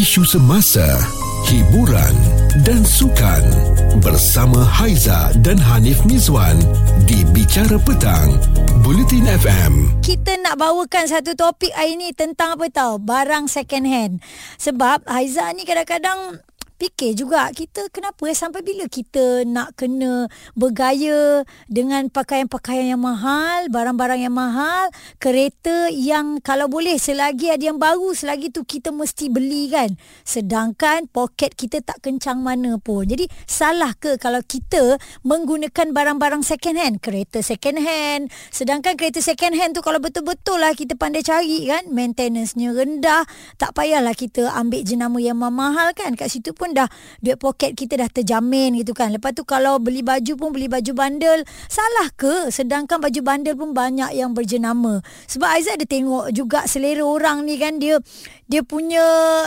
isu semasa, hiburan dan sukan bersama Haiza dan Hanif Mizwan di Bicara Petang, Bulletin FM. Kita nak bawakan satu topik hari ni tentang apa tahu? Barang second hand. Sebab Haiza ni kadang-kadang fikir juga kita kenapa sampai bila kita nak kena bergaya dengan pakaian-pakaian yang mahal, barang-barang yang mahal, kereta yang kalau boleh selagi ada yang baru selagi tu kita mesti beli kan. Sedangkan poket kita tak kencang mana pun. Jadi salah ke kalau kita menggunakan barang-barang second hand, kereta second hand, sedangkan kereta second hand tu kalau betul-betul lah kita pandai cari kan, maintenance-nya rendah, tak payahlah kita ambil jenama yang mahal kan. Kat situ pun dah duit poket kita dah terjamin gitu kan. Lepas tu kalau beli baju pun beli baju bandel, salah ke? Sedangkan baju bandel pun banyak yang berjenama. Sebab Aizat ada tengok juga selera orang ni kan dia dia punya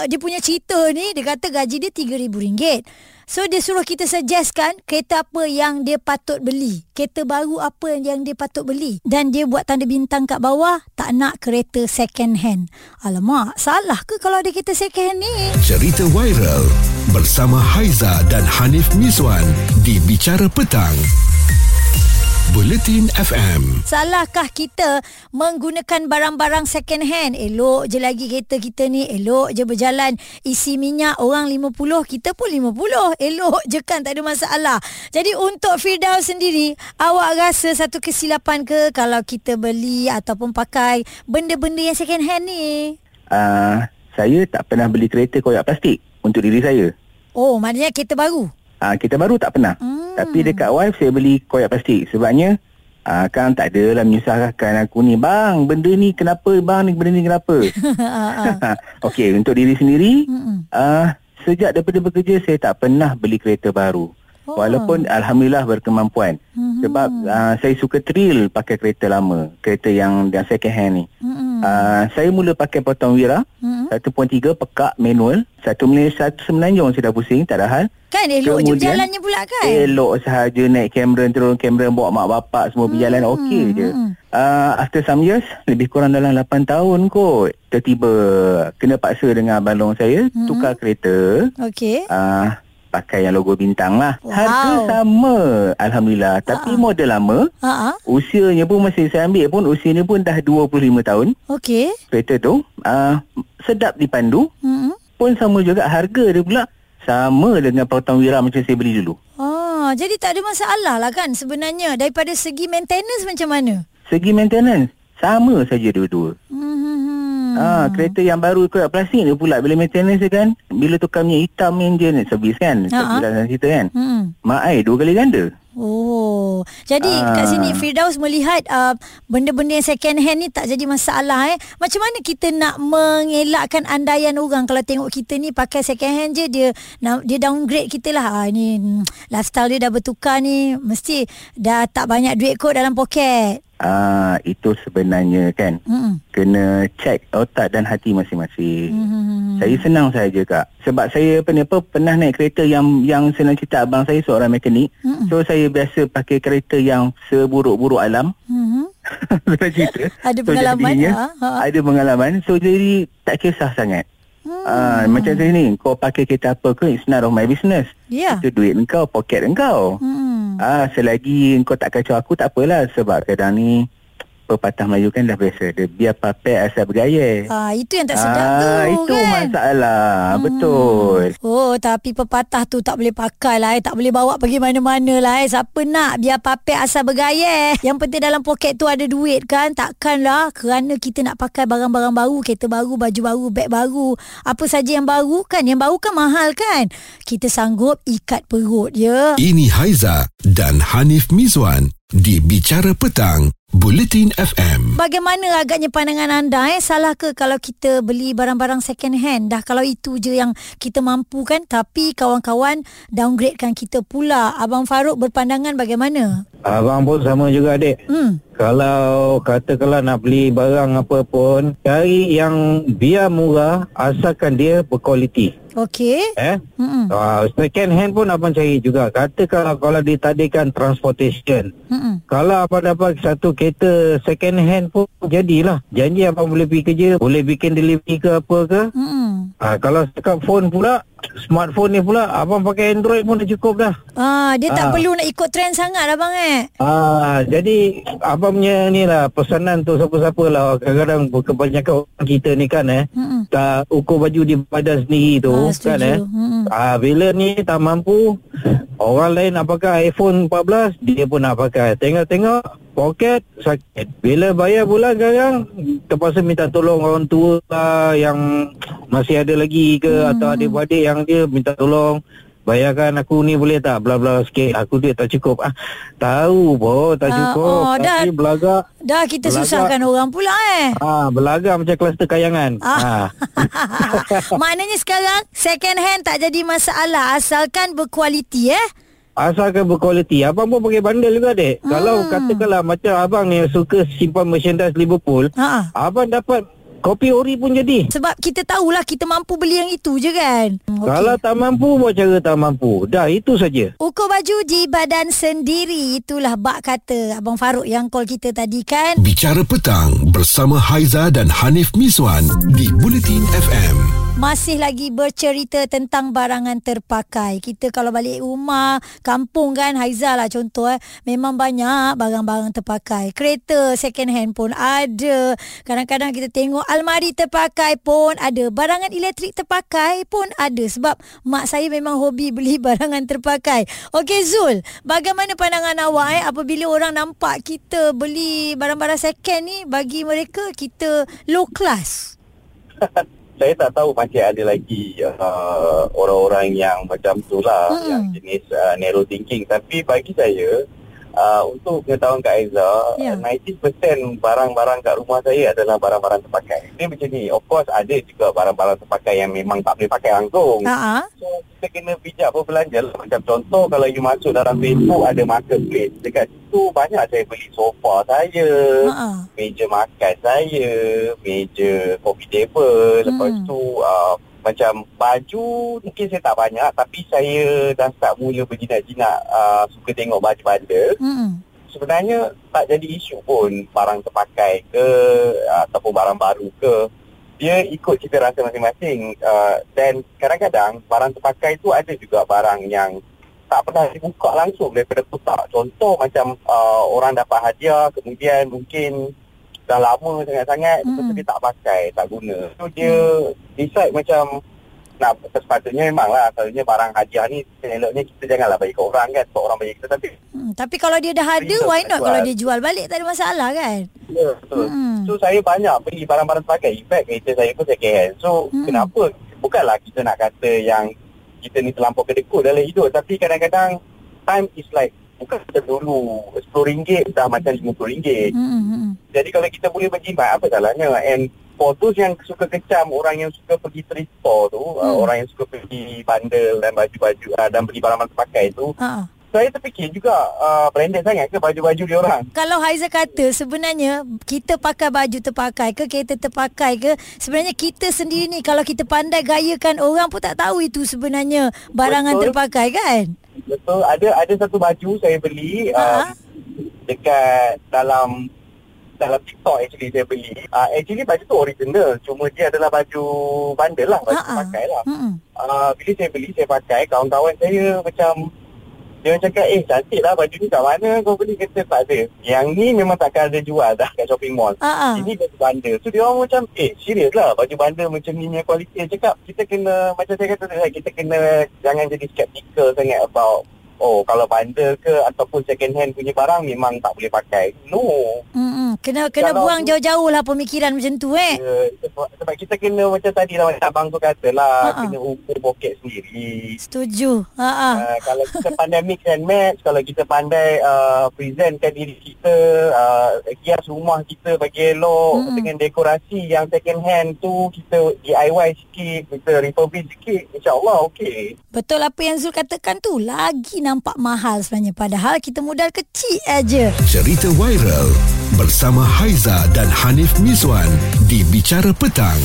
dia punya cerita ni dia kata gaji dia RM3000. So dia suruh kita suggestkan kereta apa yang dia patut beli. Kereta baru apa yang dia patut beli. Dan dia buat tanda bintang kat bawah tak nak kereta second hand. Alamak, salah ke kalau ada kereta second hand ni? Cerita viral bersama Haiza dan Hanif Mizwan di Bicara Petang. Bulletin FM. Salahkah kita menggunakan barang-barang second hand? Elok je lagi kereta kita ni. Elok je berjalan isi minyak orang 50, kita pun 50. Elok je kan tak ada masalah. Jadi untuk Firdaus sendiri, awak rasa satu kesilapan ke kalau kita beli ataupun pakai benda-benda yang second hand ni? Uh, saya tak pernah beli kereta koyak plastik untuk diri saya. Oh, maknanya kereta baru? Uh, kereta baru tak pernah. Hmm. Tapi dekat wife saya beli koyak plastik. Sebabnya uh, kan tak adalah menyusahkan aku ni. Bang, benda ni kenapa bang ni? Benda ni kenapa? Okey, untuk diri sendiri, uh, sejak daripada bekerja saya tak pernah beli kereta baru. Oh. Walaupun Alhamdulillah berkemampuan. Mm-hmm. Sebab uh, saya suka thrill pakai kereta lama. Kereta yang, yang second hand ni. Mm-hmm. Uh, saya mula pakai potong wira. Mm-hmm. 1.3 pekak manual. 1 minit 1 semenanjung saya dah pusing. Tak ada hal. Kan elok Kemudian, je berjalannya pula kan? Elok sahaja naik kamera, turun kamera, bawa mak bapak semua hmm. berjalan okey je. Uh, after some years, lebih kurang dalam 8 tahun kot. Tiba-tiba kena paksa dengan abang long saya, hmm. tukar kereta. Okey. Uh, pakai yang logo bintang lah. Wow. Harga sama. Alhamdulillah. Tapi uh-huh. model lama. Uh-huh. Usianya pun masih saya ambil pun, usianya pun dah 25 tahun. Okey. Kereta tu, uh, sedap dipandu. Uh-huh. Pun sama juga harga dia pula sama dengan potong wira macam saya beli dulu. Ah, jadi tak ada masalah lah kan sebenarnya daripada segi maintenance macam mana? Segi maintenance sama saja dua-dua. Hmm. Ah, kereta yang baru ikut plastik ni pula bila maintenance dia kan bila tukar minyak hitam engine servis kan, servis kita kan. Hmm. Mak air dua kali ganda. Oh, jadi uh. kat sini Firdaus melihat uh, benda-benda yang second hand ni tak jadi masalah eh. Macam mana kita nak mengelakkan andaian orang kalau tengok kita ni pakai second hand je dia dia downgrade kita lah. Ah, ni lifestyle dia dah bertukar ni, mesti dah tak banyak duit kot dalam poket. Ah, itu sebenarnya kan mm. kena check otak dan hati masing-masing. Mm. Saya senang saja kak. Sebab saya apa ni apa pernah naik kereta yang yang senang cerita abang saya seorang mekanik. Mm. So saya biasa pakai kereta yang seburuk-buruk alam. Mm. cerita. ada pengalaman so, ha? ha? Ada pengalaman. So jadi tak kisah sangat. Hmm. Uh, macam saya ni Kau pakai kereta apa ke It's none of my business yeah. Itu duit engkau Poket engkau hmm. Uh, Selagi kau tak kacau aku Tak apalah Sebab kadang ni pepatah Melayu kan dah biasa dia biar papai asal bergaya. Ah itu yang tak sedap ah, tu itu kan. masalah. Hmm. Betul. Oh tapi pepatah tu tak boleh pakai lah eh. tak boleh bawa pergi mana-mana lah eh. Siapa nak biar papai asal bergaya. Yang penting dalam poket tu ada duit kan. Takkanlah kerana kita nak pakai barang-barang baru, kereta baru, baju baru, beg baru, apa saja yang baru kan. Yang baru kan mahal kan. Kita sanggup ikat perut ya. Ini Haiza dan Hanif Mizwan di Bicara Petang Bulletin FM. Bagaimana agaknya pandangan anda eh salah ke kalau kita beli barang-barang second hand dah kalau itu je yang kita mampu kan tapi kawan-kawan downgradekan kita pula. Abang Farouk berpandangan bagaimana? Abang pun sama juga adik. Hmm. Kalau katakanlah nak beli barang apa pun cari yang biar murah asalkan dia berkualiti. Okey. Eh? Hmm. Uh, second hand pun abang cari juga. Katakanlah kalau ditadikan transportation. Hmm. Kalau apa dapat satu kereta second hand pun jadilah. Janji abang boleh pergi kerja, boleh bikin delivery ke apa ke. Hmm. Ah, kalau cakap phone pula, smartphone ni pula, abang pakai Android pun dah cukup dah. Ah, dia tak Ah. perlu nak ikut trend sangat abang eh. Ah, jadi abang punya ni lah pesanan tu siapa-siapa lah kadang-kadang kebanyakan orang kita ni kan eh Mm-mm. tak ukur baju di badan sendiri tu Ah, kan eh. Mm-mm. Ah bila ni tak mampu orang lain nak pakai iPhone 14 dia pun nak pakai. Tengok-tengok poket sakit. Bila bayar bulan sekarang terpaksa minta tolong orang tua lah yang masih ada lagi ke Hmm. atau adik-adik yang dia minta tolong Bayarkan aku ni boleh tak Bla bla sikit Aku duit tak cukup ah, Tahu boh Tak Ah, cukup oh, dah. Tapi belagak Dah kita Belagak. susahkan orang pula eh. Ah, belagak macam kluster kayangan. Ah. Ah. Maknanya sekarang second hand tak jadi masalah asalkan berkualiti eh. Asalkan berkualiti. Abang pun pakai bandel juga, dek. Hmm. Kalau katakanlah macam abang ni suka simpan merchandise Liverpool, Ha. abang dapat kopi ori pun jadi. Sebab kita tahulah kita mampu beli yang itu je kan. Hmm, Kalau tak mampu, buat cara tak mampu. Dah, itu saja. Ukur baju di badan sendiri Itulah bak kata Abang Farouk yang call kita tadi kan Bicara Petang bersama Haiza dan Hanif Miswan di Bulletin FM. Masih lagi bercerita tentang barangan terpakai. Kita kalau balik rumah Kampung kan Haiza lah contoh eh. Memang banyak barang-barang terpakai. Kereta second hand pun ada. Kadang-kadang kita tengok almari terpakai pun ada. Barangan elektrik terpakai pun ada. Sebab mak saya memang hobi beli barangan terpakai. Okey Zul Bagaimana pandangan awak eh? Apabila orang nampak kita beli barang-barang second ni Bagi mereka kita low class saya tak tahu masih ada lagi uh, orang-orang yang macam tu lah Mm-mm. yang jenis uh, narrow thinking tapi bagi saya uh, untuk pengetahuan Kak Aiza yeah. 90% barang-barang kat rumah saya adalah barang-barang terpakai dia macam ni of course ada juga barang-barang terpakai yang memang tak boleh pakai langsung Ha so kita kena bijak berbelanja lah. macam contoh kalau you masuk dalam Facebook ada marketplace dekat situ banyak saya beli sofa saya Ha meja makan saya, meja coffee table, Hmm. lepas tu uh, macam baju mungkin saya tak banyak tapi saya dah start mula berjinak-jinak uh, suka tengok baju bandar. Hmm. Sebenarnya tak jadi isu pun barang terpakai ke uh, ataupun barang baru ke. Dia ikut cita rasa masing-masing uh, dan kadang-kadang barang terpakai tu ada juga barang yang tak pernah dibuka langsung daripada kotak. Contoh macam uh, orang dapat hadiah kemudian mungkin dah lama sangat-sangat lepas tu dia tak pakai, tak guna. So dia decide macam nak sepatutnya memang lah selalunya barang hadiah ni eloknya kita janganlah bagi ke orang kan sebab orang bagi kita tapi Hmm, tapi kalau dia dah ada, why not betul. kalau dia jual balik tak ada masalah kan? ya betul. Hmm. So saya banyak beli barang-barang pakai In fact kereta saya pun second hand So Hmm. kenapa Bukanlah kita nak kata yang Kita ni terlampau kedekut dalam hidup Tapi kadang-kadang Time is like Bukan kita dulu RM10 dah macam RM50 Hmm. Jadi kalau kita boleh berjimat Apa salahnya And for those yang suka kecam Orang yang suka pergi thrift store tu uh, Hmm. Orang yang suka pergi bandel Dan baju-baju uh, Dan beli barang-barang terpakai tu Ha. Saya terfikir juga uh, Branded sangat ke baju-baju dia orang Kalau Haiza kata sebenarnya kita pakai baju terpakai ke kereta terpakai ke sebenarnya kita sendiri ni kalau kita pandai gayakan orang pun tak tahu itu sebenarnya barangan Betul. terpakai kan? Betul. Ada ada satu baju saya beli Ha. uh, dekat dalam dalam TikTok actually saya beli. Uh, actually baju tu original. Cuma dia adalah baju bandel lah. Baju Ha-ha. pakai lah. Uh, bila saya beli, saya pakai. Kawan-kawan saya macam dia macam cakap, eh cantik lah baju ni kat mana kau beli? Kata tak ada. Yang ni memang takkan ada jual dah kat shopping mall. Ah. Ini baju bandar. So dia orang macam, eh serius lah baju bandar macam ni punya kualiti. Saya cakap, kita kena, macam saya kata tadi, kita kena jangan jadi skeptical sangat about Oh, kalau bandar ke ataupun second hand punya barang memang tak boleh pakai. No. Hmm. Kena kena Kalau buang jauh-jauh lah pemikiran macam tu eh. Uh, sebab, sebab kita kena macam tadi lah macam abang tu kata lah, Ha-ha. kena ukur poket sendiri. Setuju. Ha ah. Uh, kalau kita pandai mix and match, kalau kita pandai uh, presentkan diri kita, uh, hias rumah kita bagi elok Mm-mm. dengan dekorasi yang second hand tu, kita DIY sikit, kita refurbish sikit, insyaAllah okey. Betul apa yang Zul katakan tu lagi nampak mahal sebenarnya padahal kita modal kecil aja. Cerita viral bersama Haiza dan Hanif Miswan di Bicara Petang.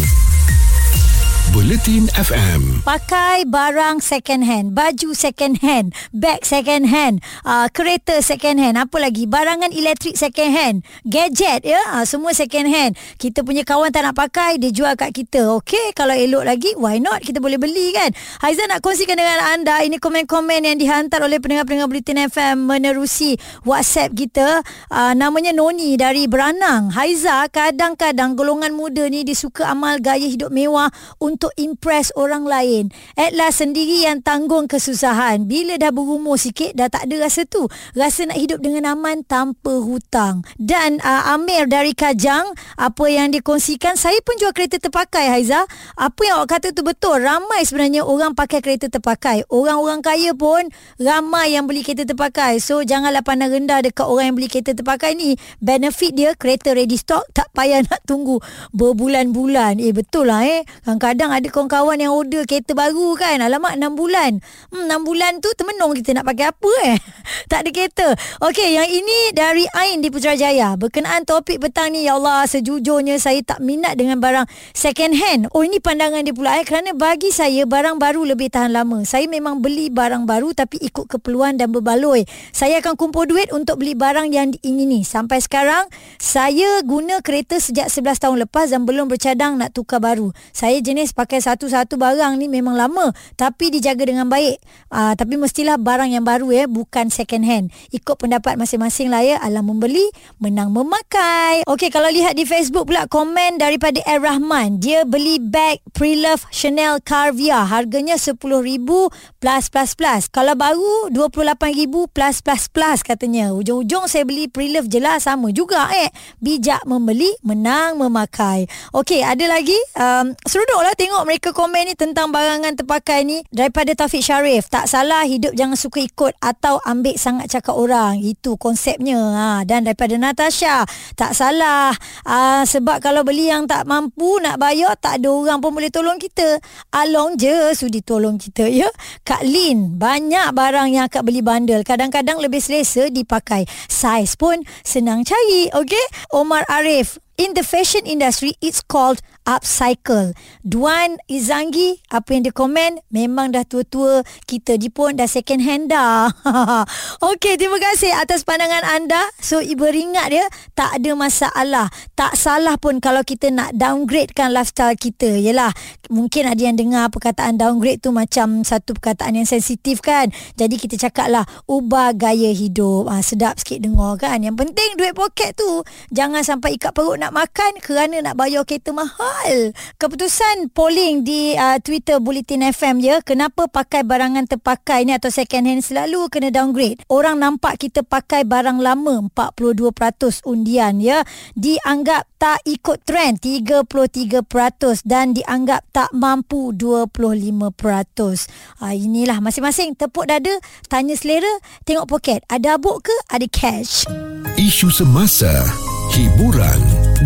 Buletin FM. Pakai barang second hand, baju second hand, bag second hand, uh, kereta second hand, apa lagi? Barangan elektrik second hand, gadget ya, uh, semua second hand. Kita punya kawan tak nak pakai, dia jual kat kita. Okey, kalau elok lagi, why not? Kita boleh beli kan? Haizan nak kongsikan dengan anda ini komen-komen yang dihantar oleh pendengar-pendengar Buletin FM menerusi WhatsApp kita. Uh, namanya Noni dari Beranang. Haiza, kadang-kadang golongan muda ni disuka amal gaya hidup mewah untuk impress orang lain. Atlas sendiri yang tanggung kesusahan. Bila dah berumur sikit, dah tak ada rasa tu. Rasa nak hidup dengan aman tanpa hutang. Dan uh, Amir dari Kajang, apa yang dikongsikan, saya pun jual kereta terpakai, Haiza. Apa yang awak kata tu betul. Ramai sebenarnya orang pakai kereta terpakai. Orang-orang kaya pun ramai yang beli kereta terpakai. So, janganlah pandang rendah dekat orang yang beli kereta terpakai ni. Benefit dia, kereta ready stock, tak payah nak tunggu berbulan-bulan. Eh, betul lah eh. Kadang-kadang kadang ada kawan-kawan yang order kereta baru kan. Alamak 6 bulan. Hmm 6 bulan tu termenung kita nak pakai apa eh. tak ada kereta. Okey yang ini dari Ain di Putrajaya. Berkenaan topik petang ni ya Allah sejujurnya saya tak minat dengan barang second hand. Oh ini pandangan dia pula eh. Kerana bagi saya barang baru lebih tahan lama. Saya memang beli barang baru tapi ikut keperluan dan berbaloi. Saya akan kumpul duit untuk beli barang yang diingini. Sampai sekarang saya guna kereta sejak 11 tahun lepas dan belum bercadang nak tukar baru. Saya jenis pakai satu-satu barang ni memang lama tapi dijaga dengan baik. Uh, tapi mestilah barang yang baru ya, bukan second hand. Ikut pendapat masing-masing lah ya, alam membeli, menang memakai. Okey, kalau lihat di Facebook pula komen daripada Air Rahman. Dia beli bag pre-love Chanel Carvia. Harganya RM10,000 plus plus plus. Kalau baru RM28,000 plus plus plus katanya. Ujung-ujung saya beli pre-love jelas sama juga eh. Bijak membeli, menang memakai. Okey, ada lagi. Um, seruduk lah tengok mereka komen ni tentang barangan terpakai ni daripada Taufik Sharif. Tak salah hidup jangan suka ikut atau ambil sangat cakap orang. Itu konsepnya. Ha. Dan daripada Natasha. Tak salah. Ha, sebab kalau beli yang tak mampu nak bayar tak ada orang pun boleh tolong kita. Along je sudi tolong kita ya. Kak Lin banyak barang yang akak beli bandel. Kadang-kadang lebih selesa dipakai. Saiz pun senang cari. Okay? Omar Arif. In the fashion industry, it's called upcycle. Duan Izangi, apa yang dia komen, memang dah tua-tua, kita ni pun dah second hand dah. Okey, terima kasih atas pandangan anda. So, ibu ringat dia, tak ada masalah. Tak salah pun kalau kita nak downgradekan lifestyle kita. Yelah, mungkin ada yang dengar perkataan downgrade tu macam satu perkataan yang sensitif kan. Jadi, kita cakap lah, ubah gaya hidup. Ha, sedap sikit dengar kan. Yang penting duit poket tu, jangan sampai ikat perut nak makan kerana nak bayar kereta mahal hal keputusan polling di uh, Twitter Bulletin FM ya kenapa pakai barangan terpakai ni atau second hand selalu kena downgrade orang nampak kita pakai barang lama 42% undian ya dianggap tak ikut trend 33% dan dianggap tak mampu 25%. Ha, inilah masing-masing tepuk dada, tanya selera, tengok poket. Ada abuk ke? Ada cash. Isu semasa, hiburan